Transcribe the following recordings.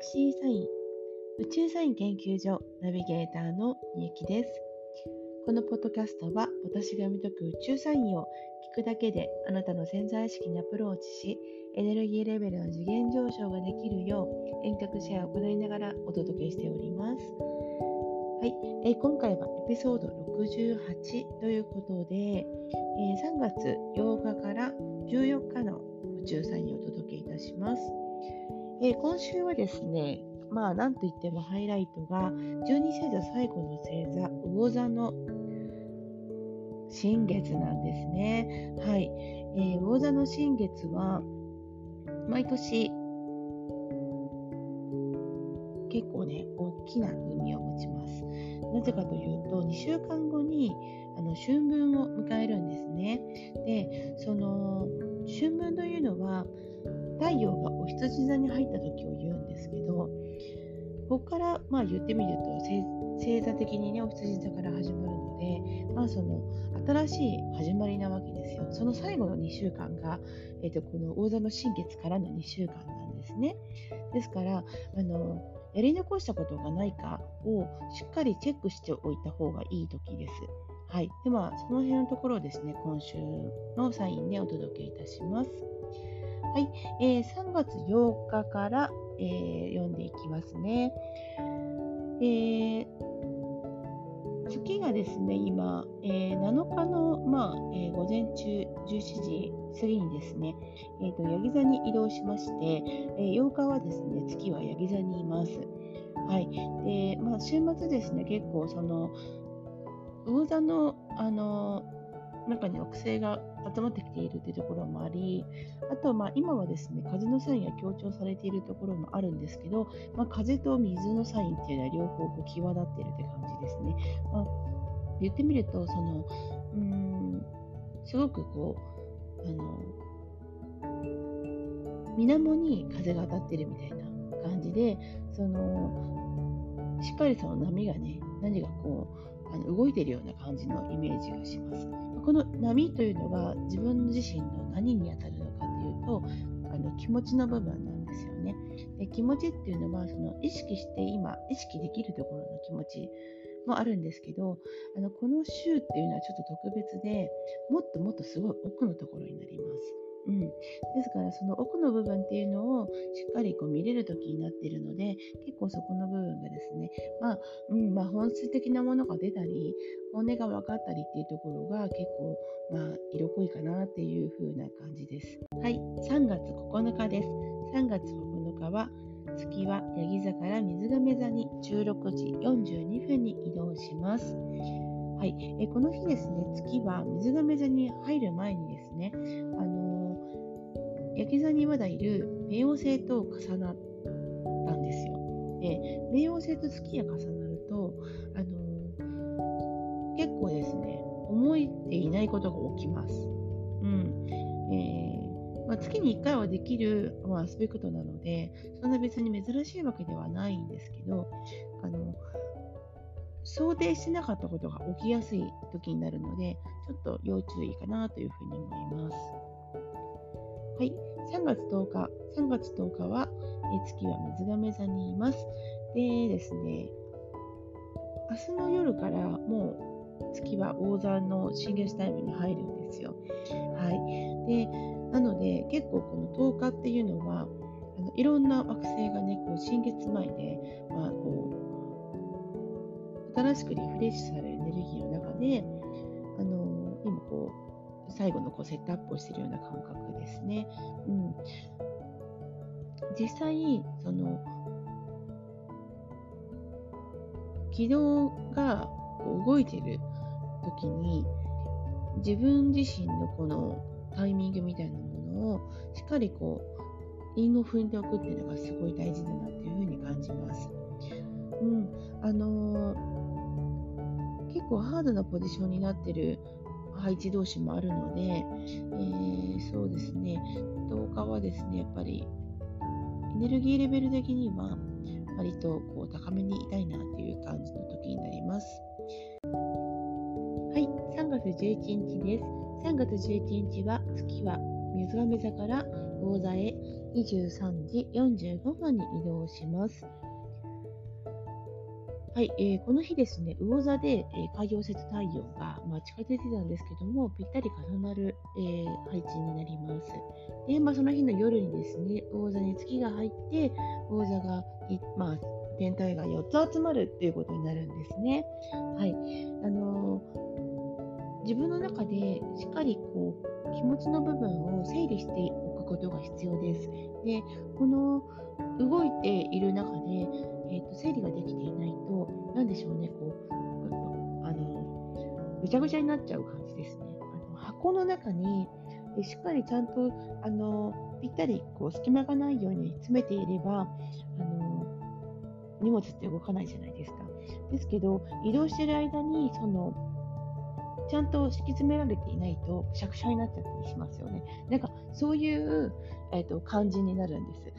シーサイン宇宙サイン研究所ナビゲーターのみゆきですこのポッドキャストは私が読み解く宇宙サインを聞くだけであなたの潜在意識にアプローチしエネルギーレベルの次元上昇ができるよう遠隔シェアを行いながらお届けしております。はい、えー、今回はエピソード68ということで、えー、3月8日から14日の宇宙サインをお届けいたします。えー、今週はですね、まあ、なんといってもハイライトが、十二星座最後の星座、魚座の新月なんですね。はい。えー、魚座の新月は、毎年、結構ね、大きな意味を持ちます。なぜかというと、2週間後にあの春分を迎えるんですね。で、その春分というのは、太陽がお羊座に入った時を言うんですけどここからまあ言ってみると星座的にねお羊座から始まるので、まあ、その新しい始まりなわけですよ。その最後の2週間が、えーと、この大座の新月からの2週間なんですね。ですからあのやり残したことがないかをしっかりチェックしておいた方がいい時です。はい。では、その辺のところをですね、今週のサインでお届けいたします。はい、えー、3月8日から、えー、読んでいきますね。えー、月がですね、今、えー、7日の、まあえー、午前中17時過ぎにですね、えーと、ヤギ座に移動しまして、えー、8日はですね、月はヤギ座にいます。はい。で、まあ、週末ですね、結構その、魚座の、あの中に惑星が集まってきているというところもあり、あとはまあ今はですね、風のサインが強調されているところもあるんですけど、まあ、風と水のサインっていうのは両方こう際立っているという感じですね。まあ、言ってみると、その、うん、すごくこう、あの、水面に風が当たってるみたいな感じで、その、しっかりその波がね、何がこう、あの動いているような感じのイメージがします。この波というのが自分自身の何にあたるのかというとあの気持ちの部分なんですよね。で気持ちっていうのはその意識して今意識できるところの気持ちもあるんですけどあのこの週っていうのはちょっと特別でもっともっとすごい奥のところになります。うん、ですからその奥の部分っていうのをしっかりこう見れる時になっているので結構そこの部分がですね、まあうんまあ、本質的なものが出たり本音が分かったりっていうところが結構、まあ、色濃いかなっていう風な感じです。はい、3月9日です。3月9日は月はヤギ座から水亀座に16時42分に移動します。はい、えこの日ですね、月は水亀座に入る前にですね、あの焼き座にまだいる冥王星と重なったんですよ。で、冥王星と月が重なると、あの、結構ですね、思っていないことが起きます。うん。えー、まあ、月に1回はできる、まあ、アスペクトなので、そんな別に珍しいわけではないんですけど、あの、想定してなかったことが起きやすい時になるので、ちょっと要注意かなというふうに思います。はい、3月10日、3月10日は、え月は水亀座にいます。でですね、明日の夜からもう月は大座の新月タイムに入るんですよ。はい。で、なので結構この10日っていうのは、あのいろんな惑星がね、こう新月前で、まあ、こう新しくリフレッシュされるエネルギーの中で、最後のこうセットアップをしているような感覚ですね。うん、実際その軌道がこう動いてる時に自分自身のこのタイミングみたいなものをしっかりこう韻を踏んでおくっていうのがすごい大事だなっていうふうに感じます。うん、あのー、結構ハードなポジションになってる配置同士もあるので、えー、そうですね、10日はですね、やっぱりエネルギーレベル的には割とこう高めにいたいなっていう感じの時になります。はい、3月11日です。3月11日は月は水亀座から魚座へ23時45分に移動します。はい、えー、この日ですね、魚座で、えー、海洋節太陽が、まあ、近づいてたんですけども、ぴったり重なる、えー、配置になります。で、まあ、その日の夜にですね、魚座に月が入って、魚座が、まあ、天体が4つ集まるっていうことになるんですね。はい。あのー、自分の中でしっかりこう気持ちの部分を整理しておくことが必要です。で、この動いている中で、えーと、整理ができていないと、何でしょうね、こう、あの、ぐちゃぐちゃになっちゃう感じですね。あの箱の中に、しっかりちゃんと、あの、ぴったりこう隙間がないように詰めていれば、あの、荷物って動かないじゃないですか。ですけど、移動してる間に、その、ちゃんと敷き詰められていないとくしゃくしゃになっちゃったりしますよね。なんかそういう、えーと、感じになるんです。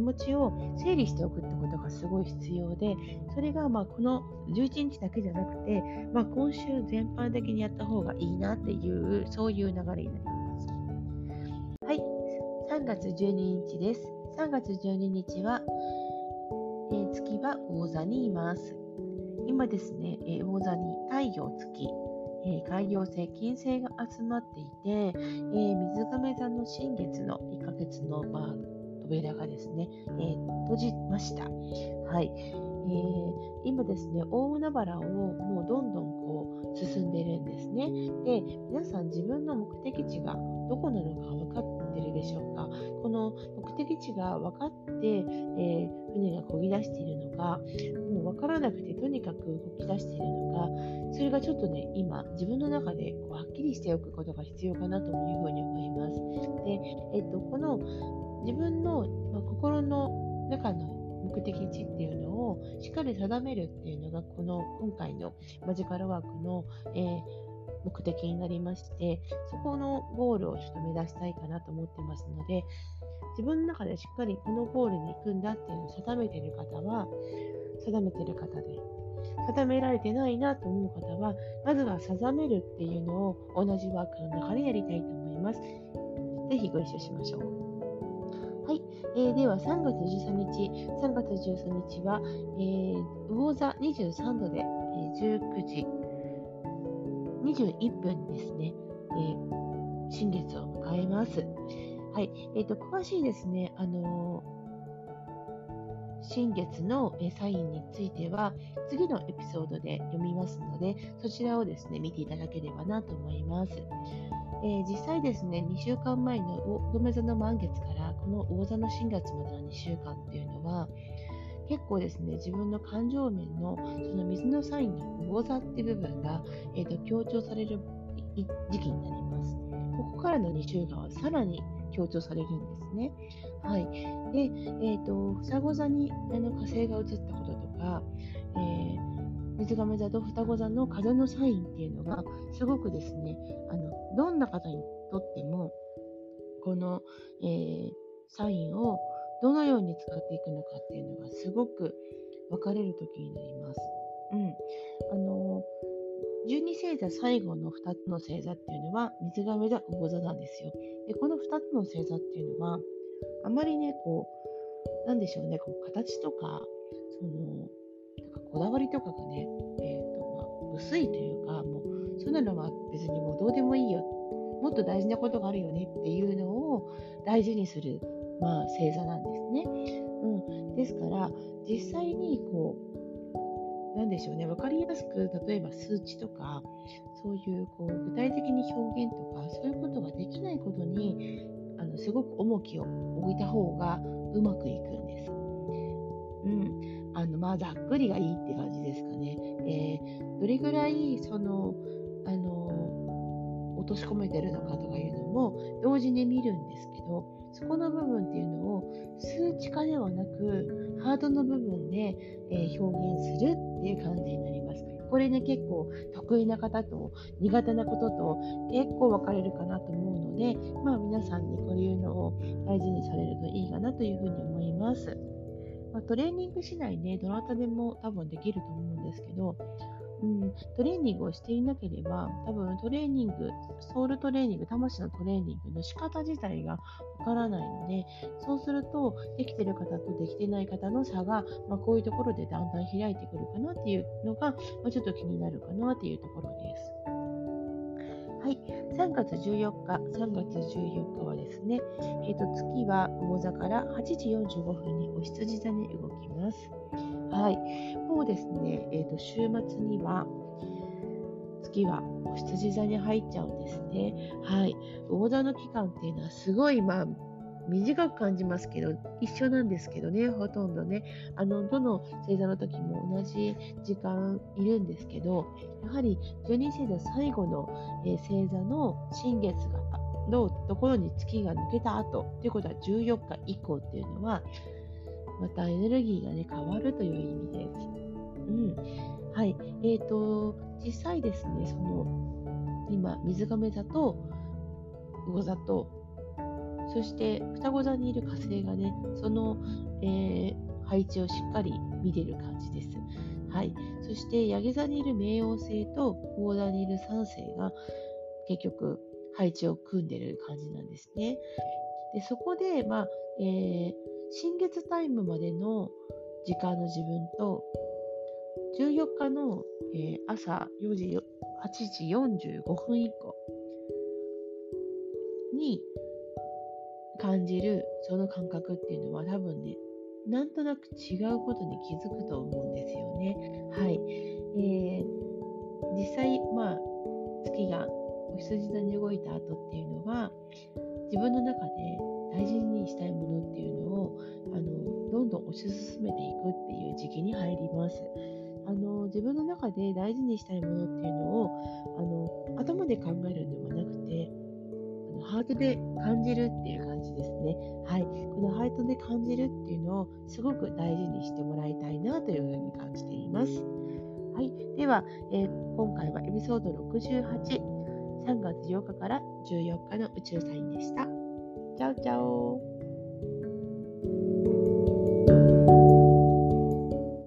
気持ちを整理しておくってことがすごい必要で、それがまあこの11日だけじゃなくて、まあ、今週全般的にやった方がいいなっていう、そういう流れになります。はい、3月12日です。3月12日は、えー、月は魚座にいます。今ですね、えー、魚座に太陽月、えー、海洋星、金星が集まっていて、えー、水亀座の新月の1ヶ月の、まあ、扉がですね、えー、閉じました。はい。えー、今ですね、大海原をもうどんどんこう進んでるんですね。で、皆さん自分の目的地がどこなのか分かってるでしょうか？この目的地が分かって、えー、船が漕ぎ出しているのか、もう分からなくてとにかく動き出しているのか、それがちょっとね、今自分の中でこうはっきりしておくことが必要かなというふうに思います。で、えっと、この自分の、ま、心の中の目的地っていうのをしっかり定めるっていうのがこの今回のマジカルワークの、えー、目的になりましてそこのゴールをちょっと目指したいかなと思ってますので自分の中でしっかりこのゴールに行くんだっていうのを定めてる方は定めてる方で定められてないなと思う方はまずは定めるっていうのを同じワークの中でやりたいと思います。ぜひご一緒しましょう。はい、えー、では3月13日、3月13日は、えー、魚座23度で、えー、19時21分ですね、えー、新月を迎えます。はい、えーと、詳しいですね、あのー、新月のサインについては次のエピソードで読みますのでそちらをですね見ていただければなと思います。えー、実際ですね、2週間前の乙女座の満月からこの魚座の新月までの2週間っていうのは、結構ですね、自分の感情面のその水のサインの魚座っていう部分が、えーと、強調される時期になります。ここからの2週間はさらに強調されるんですね。はい。で、えっ、ー、と、双子座にあの火星が移ったこととか、えー水亀座と双子座の風のサインっていうのがすごくですねあのどんな方にとってもこの、えー、サインをどのように使っていくのかっていうのがすごく分かれる時になります。うん、あの12星座最後の2つの星座っていうのは水亀座、魚座なんですよ。でこの2つの星座っていうのはあまりねこうなんでしょうねこう形とかそのこだわりとかがね、えーとまあ、薄いというかもうそういうのは別にもうどうでもいいよもっと大事なことがあるよねっていうのを大事にする、まあ、星座なんですね。うん、ですから実際にこうなんでしょうね分かりやすく例えば数値とかそういうこう具体的に表現とかそういうことができないことにあのすごく重きを置いた方がうまくいくんです。うん、あのまあざっくりがいいって感じですかね。えー、どれぐらいそのあの落とし込めてるのかとかいうのも同時に見るんですけどそこの部分っていうのを数値化ではなくハードの部分で、えー、表現するっていう感じになります。これね結構得意な方と苦手なことと結構分かれるかなと思うのでまあ皆さんにこういうのを大事にされるといいかなというふうに思います。まあ、トレーニングしないね、どなたでも多分できると思うんですけど、うん、トレーニングをしていなければ、多分トレーニング、ソウルトレーニング、魂のトレーニングの仕方自体がわからないので、そうすると、できてる方とできてない方の差が、まあ、こういうところでだんだん開いてくるかなっていうのが、まあ、ちょっと気になるかなっていうところです。はい、3月14日、3月14日はですね、えー、と月は魚座から8時45分にお羊座に動きます。はい、もうですね、えー、と週末には月はお羊座に入っちゃうんですね。はい、魚座の期間っていうのはすごい、まあ、短く感じますけど、一緒なんですけどね、ほとんどね。あの、どの星座の時も同じ時間いるんですけど、やはり12星座最後の、えー、星座の新月がのところに月が抜けた後ということは14日以降っていうのは、またエネルギーがね、変わるという意味です。うん。はい。えっ、ー、と、実際ですね、その、今、水亀座と魚座とそして双子座にいる火星がね、その、えー、配置をしっかり見てる感じです。はい。そして、ヤギ座にいる冥王星と魚座にいる三星が結局配置を組んでる感じなんですね。で、そこで、まあ、えー、新月タイムまでの時間の自分と、14日の、えー、朝4時、8時45分以降に、感じるその感覚っていうのは多分ね、なんとなく違うことに気づくと思うんですよね。はい。えー、実際、まあ、月がお羊座に動いた後っていうのは、自分の中で大事にしたいものっていうのを、あの、どんどん推し進めていくっていう時期に入ります。あの、自分の中で大事にしたいものっていうのを、あの、頭で考えるんではなくて、トで感じるっていう感じですね。はい。このハイトで感じるっていうのをすごく大事にしてもらいたいなというふうに感じています。はい。では、えー、今回はエピソード68、3月8日から14日の宇宙サインでした。チャオチャオ